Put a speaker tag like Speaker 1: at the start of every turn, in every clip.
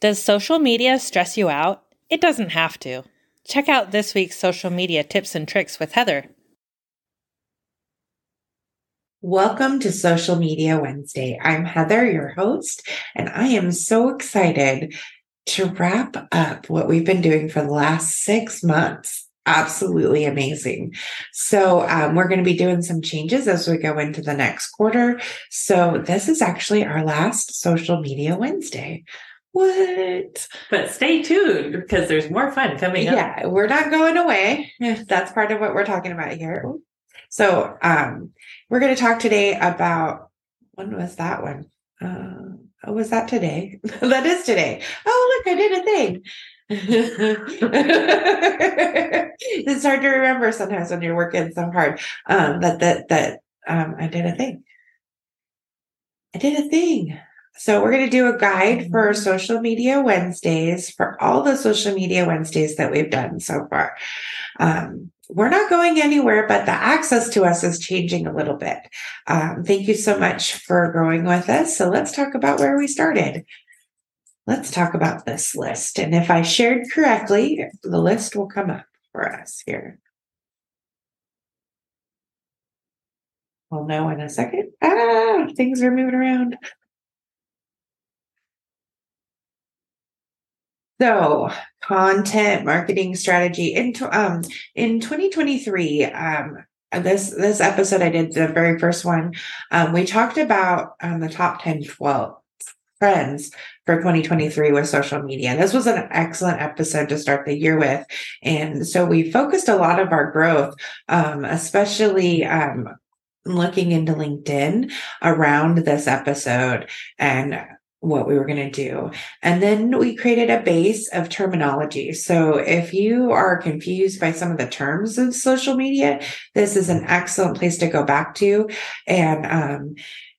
Speaker 1: Does social media stress you out? It doesn't have to. Check out this week's social media tips and tricks with Heather.
Speaker 2: Welcome to Social Media Wednesday. I'm Heather, your host, and I am so excited to wrap up what we've been doing for the last six months absolutely amazing. So, um, we're going to be doing some changes as we go into the next quarter. So, this is actually our last social media Wednesday. What?
Speaker 1: But stay tuned because there's more fun coming
Speaker 2: yeah, up. Yeah, we're not going away. That's part of what we're talking about here. So, um, we're going to talk today about when was that one? Uh, oh, was that today? that is today. Oh, look, I did a thing. it's hard to remember sometimes when you're working so hard. Um, that that that um, I did a thing. I did a thing. So we're going to do a guide for social media Wednesdays for all the social media Wednesdays that we've done so far. Um, we're not going anywhere, but the access to us is changing a little bit. Um, thank you so much for growing with us. So let's talk about where we started. Let's talk about this list. And if I shared correctly, the list will come up for us here. We'll know in a second. Ah, things are moving around. So, content marketing strategy in um in 2023 um this this episode I did the very first one um we talked about um the top 10 12 trends for 2023 with social media. This was an excellent episode to start the year with. And so we focused a lot of our growth, um, especially um, looking into LinkedIn around this episode and what we were going to do. And then we created a base of terminology. So if you are confused by some of the terms of social media, this is an excellent place to go back to. And, um,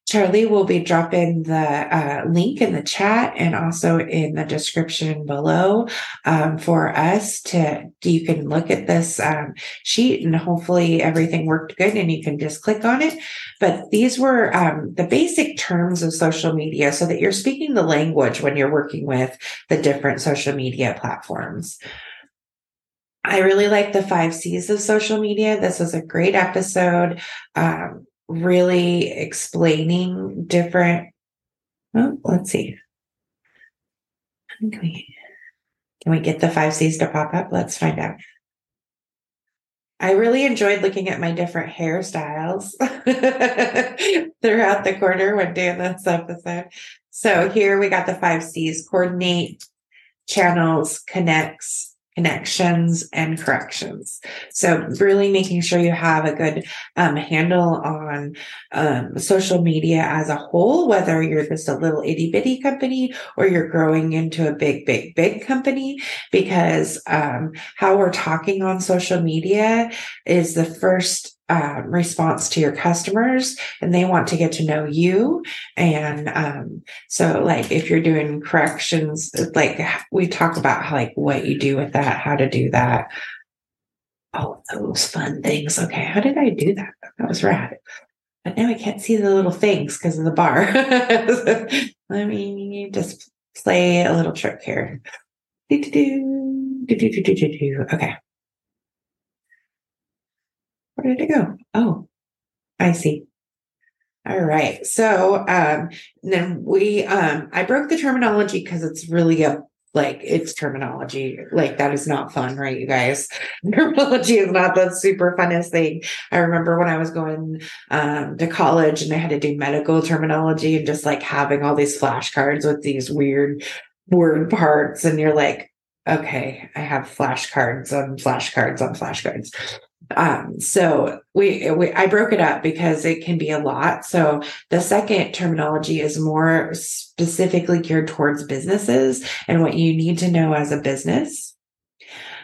Speaker 2: Charlie will be dropping the uh, link in the chat and also in the description below um, for us to, you can look at this um, sheet and hopefully everything worked good and you can just click on it. But these were um, the basic terms of social media so that you're speaking the language when you're working with the different social media platforms. I really like the five C's of social media. This was a great episode. Um, really explaining different. Oh, let's see. Can we, can we get the five C's to pop up? Let's find out. I really enjoyed looking at my different hairstyles throughout the quarter when doing this episode. So here we got the five C's coordinate, channels, connects, connections and corrections. So really making sure you have a good um, handle on um, social media as a whole, whether you're just a little itty bitty company or you're growing into a big, big, big company, because um, how we're talking on social media is the first um, response to your customers and they want to get to know you. And um, so, like, if you're doing corrections, like we talk about how, like what you do with that, how to do that. Oh, those fun things. Okay, how did I do that? That was rad. But now I can't see the little things because of the bar. Let me just play a little trick here. do do do do do do do Okay. Where did it go? Oh, I see. All right. So um, then we um, I broke the terminology because it's really a like it's terminology. Like that is not fun, right, you guys? Terminology is not the super funnest thing. I remember when I was going um, to college and I had to do medical terminology and just like having all these flashcards with these weird word parts, and you're like, okay, I have flashcards on flashcards on flashcards. Um, so we, we, I broke it up because it can be a lot. So the second terminology is more specifically geared towards businesses and what you need to know as a business.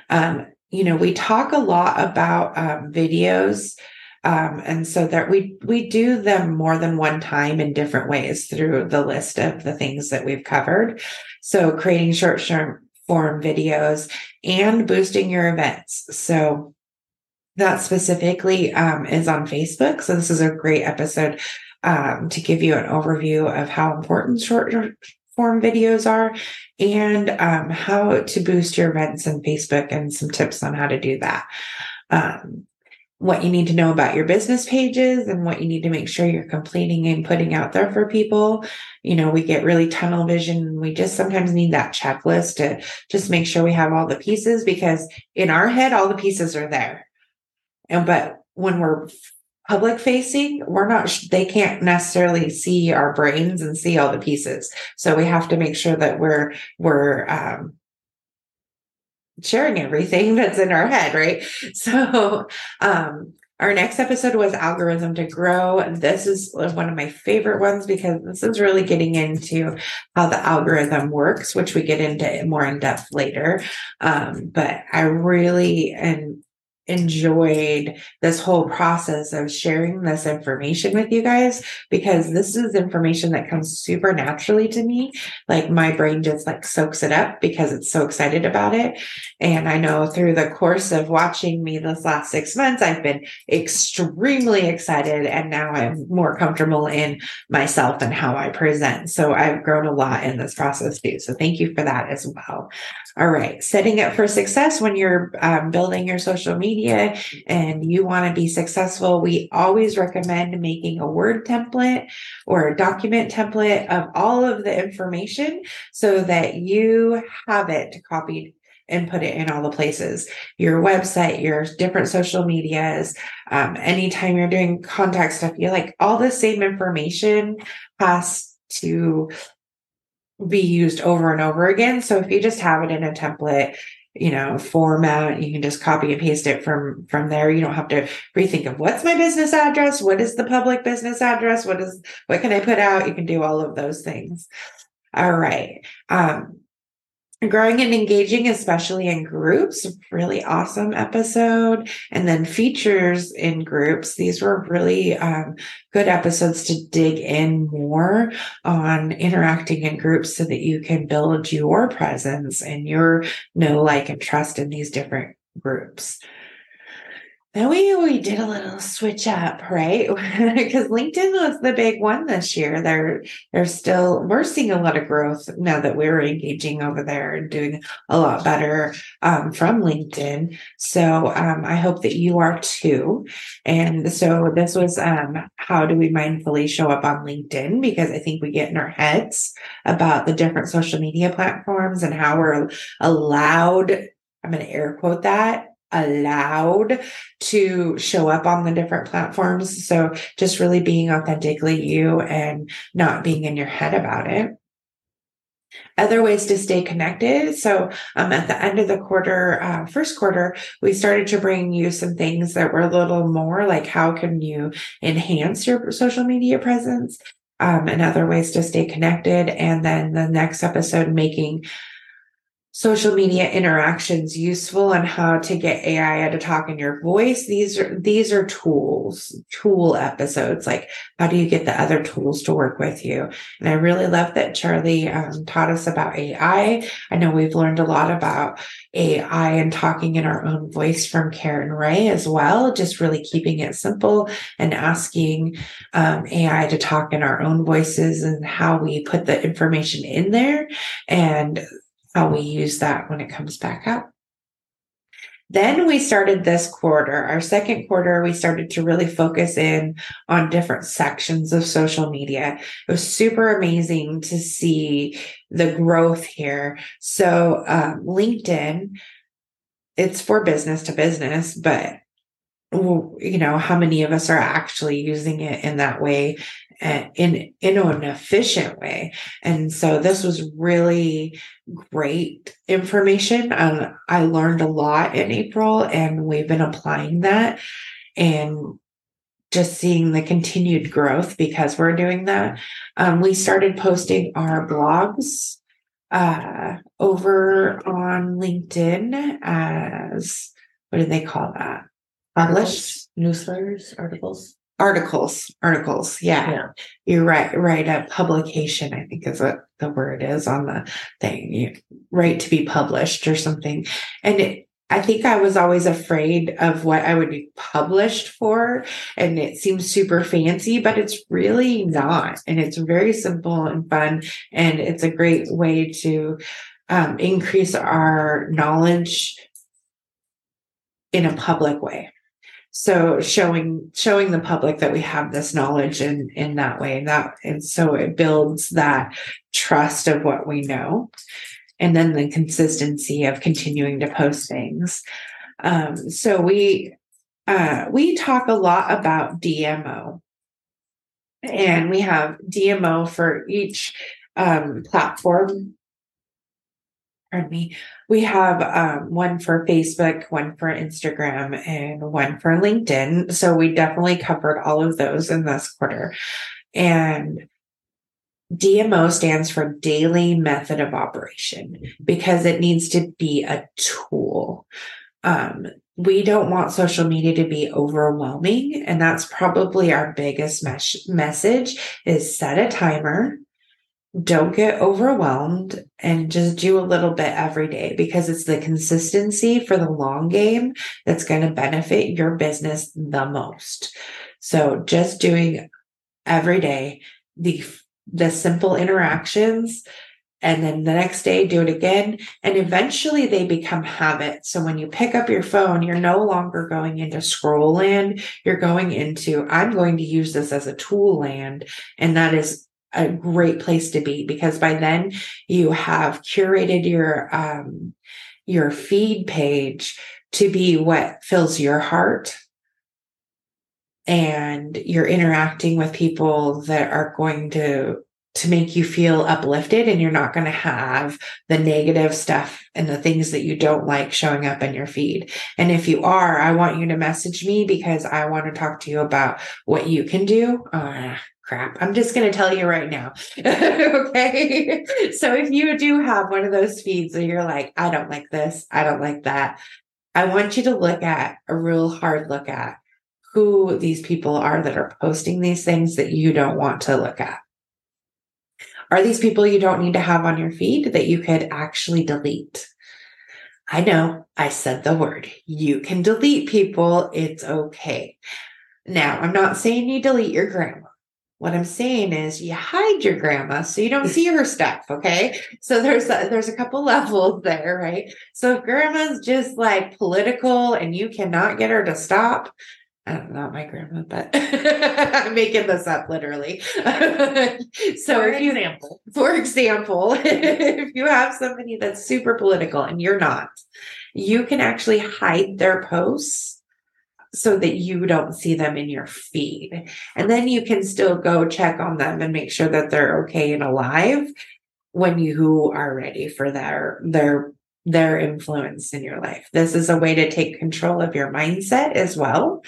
Speaker 2: Um, you know, we talk a lot about um, videos. Um, and so that we we do them more than one time in different ways through the list of the things that we've covered. So creating short form videos and boosting your events. So that specifically um, is on Facebook. So this is a great episode um, to give you an overview of how important short form videos are and um, how to boost your events in Facebook and some tips on how to do that. Um, what you need to know about your business pages and what you need to make sure you're completing and putting out there for people. You know, we get really tunnel vision. We just sometimes need that checklist to just make sure we have all the pieces because in our head, all the pieces are there. And, but when we're public facing, we're not, they can't necessarily see our brains and see all the pieces. So we have to make sure that we're, we're, um, sharing everything that's in our head, right? So, um, our next episode was algorithm to grow. This is one of my favorite ones because this is really getting into how the algorithm works, which we get into more in depth later. Um, but I really and enjoyed this whole process of sharing this information with you guys because this is information that comes super naturally to me. Like my brain just like soaks it up because it's so excited about it. And I know through the course of watching me this last six months, I've been extremely excited and now I'm more comfortable in myself and how I present. So I've grown a lot in this process too. So thank you for that as well. All right. Setting up for success when you're um, building your social media media and you want to be successful, we always recommend making a Word template or a document template of all of the information so that you have it copied and put it in all the places. Your website your different social medias um, anytime you're doing contact stuff you like all the same information has to be used over and over again. So if you just have it in a template you know format you can just copy and paste it from from there. You don't have to rethink of what's my business address what is the public business address what is what can i put out? You can do all of those things. All right um growing and engaging, especially in groups, really awesome episode. And then features in groups. These were really um, good episodes to dig in more on interacting in groups so that you can build your presence and your know, like, and trust in these different groups. Then we we did a little switch up, right? because LinkedIn was the big one this year. They're they're still we're seeing a lot of growth now that we're engaging over there and doing a lot better um, from LinkedIn. So um, I hope that you are too. And so this was um, how do we mindfully show up on LinkedIn? Because I think we get in our heads about the different social media platforms and how we're allowed. I'm going to air quote that allowed to show up on the different platforms. So just really being authentically you and not being in your head about it. Other ways to stay connected. So, um, at the end of the quarter, uh, first quarter, we started to bring you some things that were a little more like how can you enhance your social media presence, um, and other ways to stay connected. And then the next episode, making social media interactions useful and how to get AI to talk in your voice. These are these are tools, tool episodes. Like how do you get the other tools to work with you? And I really love that Charlie um, taught us about AI. I know we've learned a lot about AI and talking in our own voice from Karen Ray as well. Just really keeping it simple and asking um, AI to talk in our own voices and how we put the information in there and how we use that when it comes back up. Then we started this quarter, our second quarter, we started to really focus in on different sections of social media. It was super amazing to see the growth here. So, um, LinkedIn, it's for business to business, but you know how many of us are actually using it in that way in in an efficient way. And so this was really great information. Um, i learned a lot in april and we've been applying that and just seeing the continued growth because we're doing that. Um, we started posting our blogs uh, over on linkedin as what do they call that published
Speaker 3: newsletters articles
Speaker 2: articles articles yeah. yeah you write write a publication i think is what the word is on the thing you write to be published or something and it I think I was always afraid of what I would be published for. And it seems super fancy, but it's really not. And it's very simple and fun. And it's a great way to um, increase our knowledge in a public way. So showing showing the public that we have this knowledge in in that way, and that and so it builds that trust of what we know and then the consistency of continuing to post things. Um, so we uh, we talk a lot about DMO, and we have DMO for each um, platform. Pardon me. We have um, one for Facebook, one for Instagram, and one for LinkedIn. So we definitely covered all of those in this quarter. And DMO stands for daily method of operation because it needs to be a tool. Um, we don't want social media to be overwhelming. And that's probably our biggest mes- message is set a timer. Don't get overwhelmed and just do a little bit every day because it's the consistency for the long game that's going to benefit your business the most. So just doing every day the the simple interactions and then the next day do it again and eventually they become habits so when you pick up your phone you're no longer going into scroll land you're going into i'm going to use this as a tool land and that is a great place to be because by then you have curated your um your feed page to be what fills your heart and you're interacting with people that are going to to make you feel uplifted and you're not going to have the negative stuff and the things that you don't like showing up in your feed. And if you are, I want you to message me because I want to talk to you about what you can do. Uh, crap. I'm just going to tell you right now. okay. So if you do have one of those feeds and you're like, I don't like this, I don't like that, I want you to look at a real hard look at who these people are that are posting these things that you don't want to look at. Are these people you don't need to have on your feed that you could actually delete? I know I said the word. You can delete people. It's okay. Now, I'm not saying you delete your grandma. What I'm saying is you hide your grandma so you don't see her stuff. Okay. So there's a, there's a couple levels there, right? So if grandma's just like political and you cannot get her to stop, uh, I don't my grandma, but I'm making this up literally. so
Speaker 1: for
Speaker 2: you,
Speaker 1: example,
Speaker 2: for example, if you have somebody that's super political and you're not, you can actually hide their posts so that you don't see them in your feed. And then you can still go check on them and make sure that they're okay and alive when you are ready for their their their influence in your life. This is a way to take control of your mindset as well.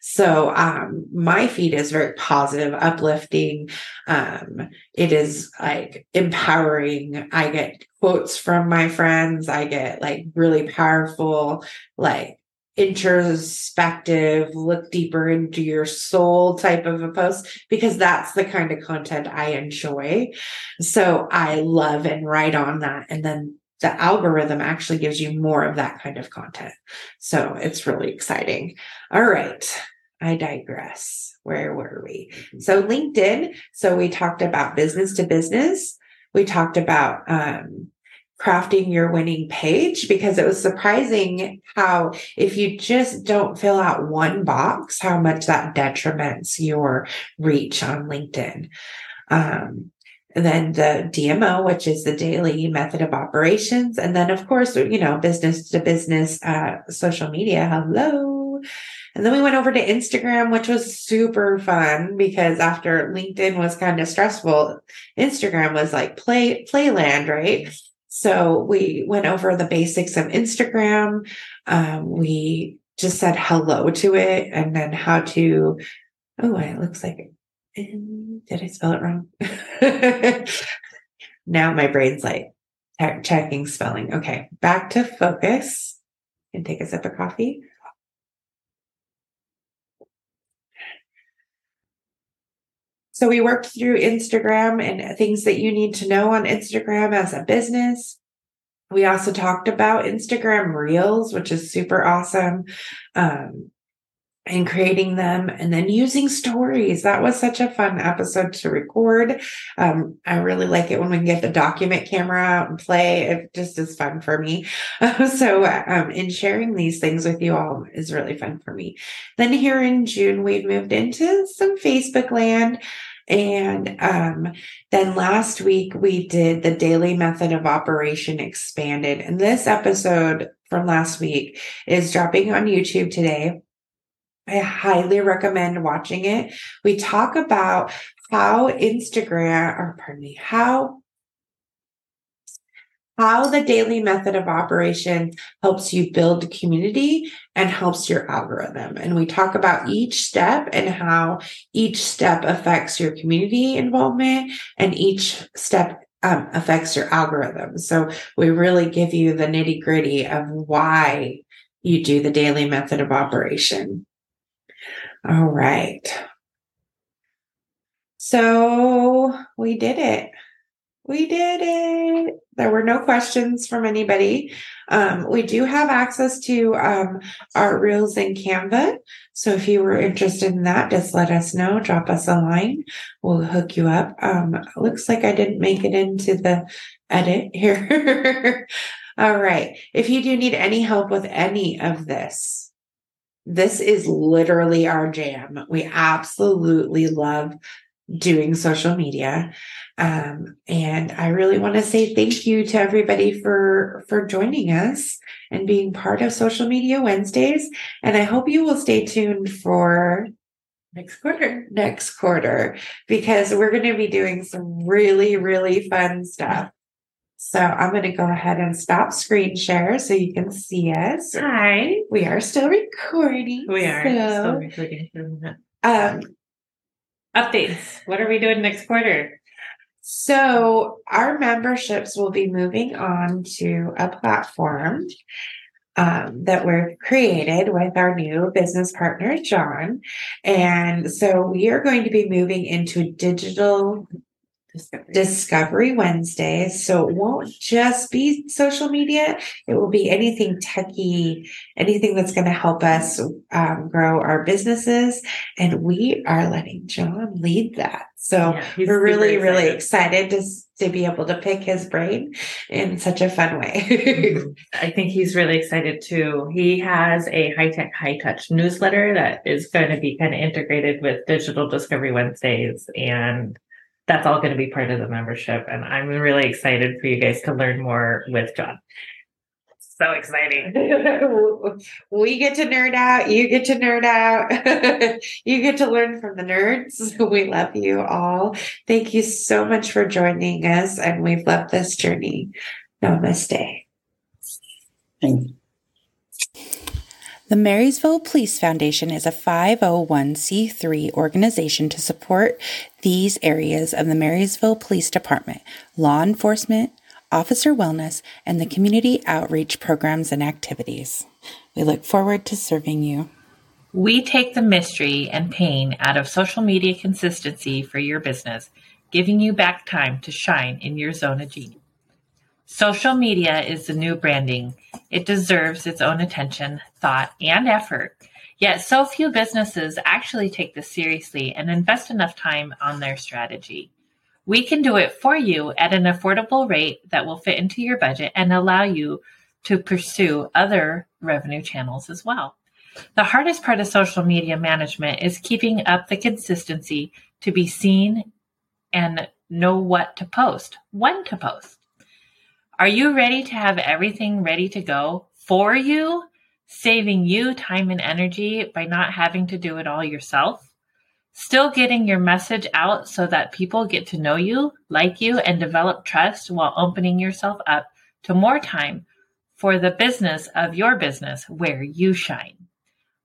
Speaker 2: So um, my feed is very positive, uplifting. Um, it is like empowering. I get quotes from my friends. I get like really powerful, like introspective, look deeper into your soul type of a post because that's the kind of content I enjoy. So I love and write on that. And then the algorithm actually gives you more of that kind of content. So it's really exciting. All right. I digress. Where were we? So LinkedIn. So we talked about business to business. We talked about um, crafting your winning page because it was surprising how if you just don't fill out one box, how much that detriments your reach on LinkedIn. Um, and then the DMO, which is the daily method of operations. And then, of course, you know, business to business, uh, social media. Hello. And then we went over to Instagram, which was super fun because after LinkedIn was kind of stressful, Instagram was like play, playland, right? So we went over the basics of Instagram. Um, we just said hello to it and then how to, oh, it looks like did I spell it wrong? now my brain's like checking spelling. Okay, back to focus and take a sip of coffee. So we worked through Instagram and things that you need to know on Instagram as a business. we also talked about Instagram Reels, which is super awesome. Um, and creating them and then using stories. That was such a fun episode to record. Um, I really like it when we can get the document camera out and play. It just is fun for me. so, um, in sharing these things with you all is really fun for me. Then here in June, we've moved into some Facebook land. And um, then last week we did the daily method of operation expanded. And this episode from last week is dropping on YouTube today. I highly recommend watching it. We talk about how Instagram, or pardon me, how how the daily method of operation helps you build community and helps your algorithm. And we talk about each step and how each step affects your community involvement and each step um, affects your algorithm. So we really give you the nitty gritty of why you do the daily method of operation. All right. So we did it. We did it. There were no questions from anybody. Um, we do have access to um, our reels in Canva. So if you were interested in that, just let us know. Drop us a line. We'll hook you up. Um, looks like I didn't make it into the edit here. All right. If you do need any help with any of this, this is literally our jam. We absolutely love doing social media. Um, and I really want to say thank you to everybody for for joining us and being part of Social Media Wednesdays. And I hope you will stay tuned for
Speaker 3: next quarter.
Speaker 2: Next quarter, because we're going to be doing some really, really fun stuff. So I'm going to go ahead and stop screen share so you can see us.
Speaker 3: Hi.
Speaker 2: We are still recording.
Speaker 3: We are so, still recording.
Speaker 2: Um,
Speaker 3: Updates. What are we doing next quarter?
Speaker 2: So our memberships will be moving on to a platform um, that we're created with our new business partner, John. And so we are going to be moving into digital Discovery. Discovery Wednesdays. So it won't just be social media. It will be anything techie, anything that's going to help us um, grow our businesses. And we are letting John lead that. So yeah, we're really, excited. really excited to, to be able to pick his brain in such a fun way.
Speaker 3: mm-hmm. I think he's really excited too. He has a high tech, high touch newsletter that is going to be kind of integrated with Digital Discovery Wednesdays and that's all going to be part of the membership. And I'm really excited for you guys to learn more with John. So exciting.
Speaker 2: we get to nerd out. You get to nerd out. you get to learn from the nerds. We love you all. Thank you so much for joining us. And we've loved this journey. Namaste.
Speaker 1: Thank you. The Marysville Police Foundation is a 501c3 organization to support these areas of the Marysville Police Department, law enforcement, officer wellness, and the community outreach programs and activities. We look forward to serving you.
Speaker 3: We take the mystery and pain out of social media consistency for your business, giving you back time to shine in your zone of genius. Social media is the new branding. It deserves its own attention, thought, and effort. Yet so few businesses actually take this seriously and invest enough time on their strategy. We can do it for you at an affordable rate that will fit into your budget and allow you to pursue other revenue channels as well. The hardest part of social media management is keeping up the consistency to be seen and know what to post, when to post. Are you ready to have everything ready to go for you, saving you time and energy by not having to do it all yourself? Still getting your message out so that people get to know you, like you, and develop trust while opening yourself up to more time for the business of your business where you shine.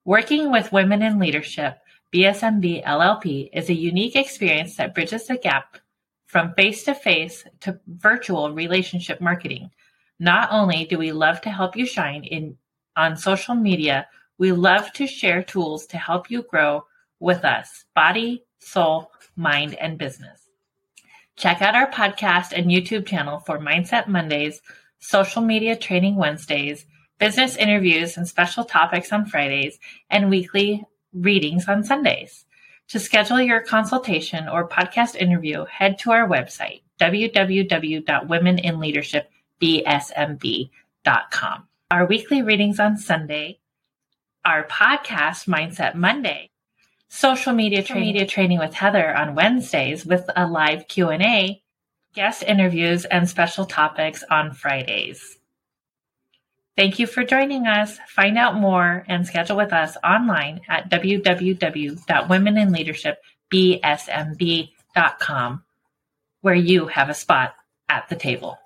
Speaker 3: Working with women in leadership, BSMB LLP is a unique experience that bridges the gap from face-to-face to virtual relationship marketing. Not only do we love to help you shine in on social media, we love to share tools to help you grow with us, body, soul, mind, and business. Check out our podcast and YouTube channel for Mindset Mondays social media training Wednesdays, business interviews and special topics on Fridays, and weekly readings on Sundays. To schedule your consultation or podcast interview, head to our website, www.womeninleadershipbsmb.com. Our weekly readings on Sunday, our podcast Mindset Monday, social media, tra- media training with Heather on Wednesdays with a live Q&A, guest interviews and special topics on Fridays. Thank you for joining us. Find out more and schedule with us online at www.womeninleadershipbsmb.com where you have a spot at the table.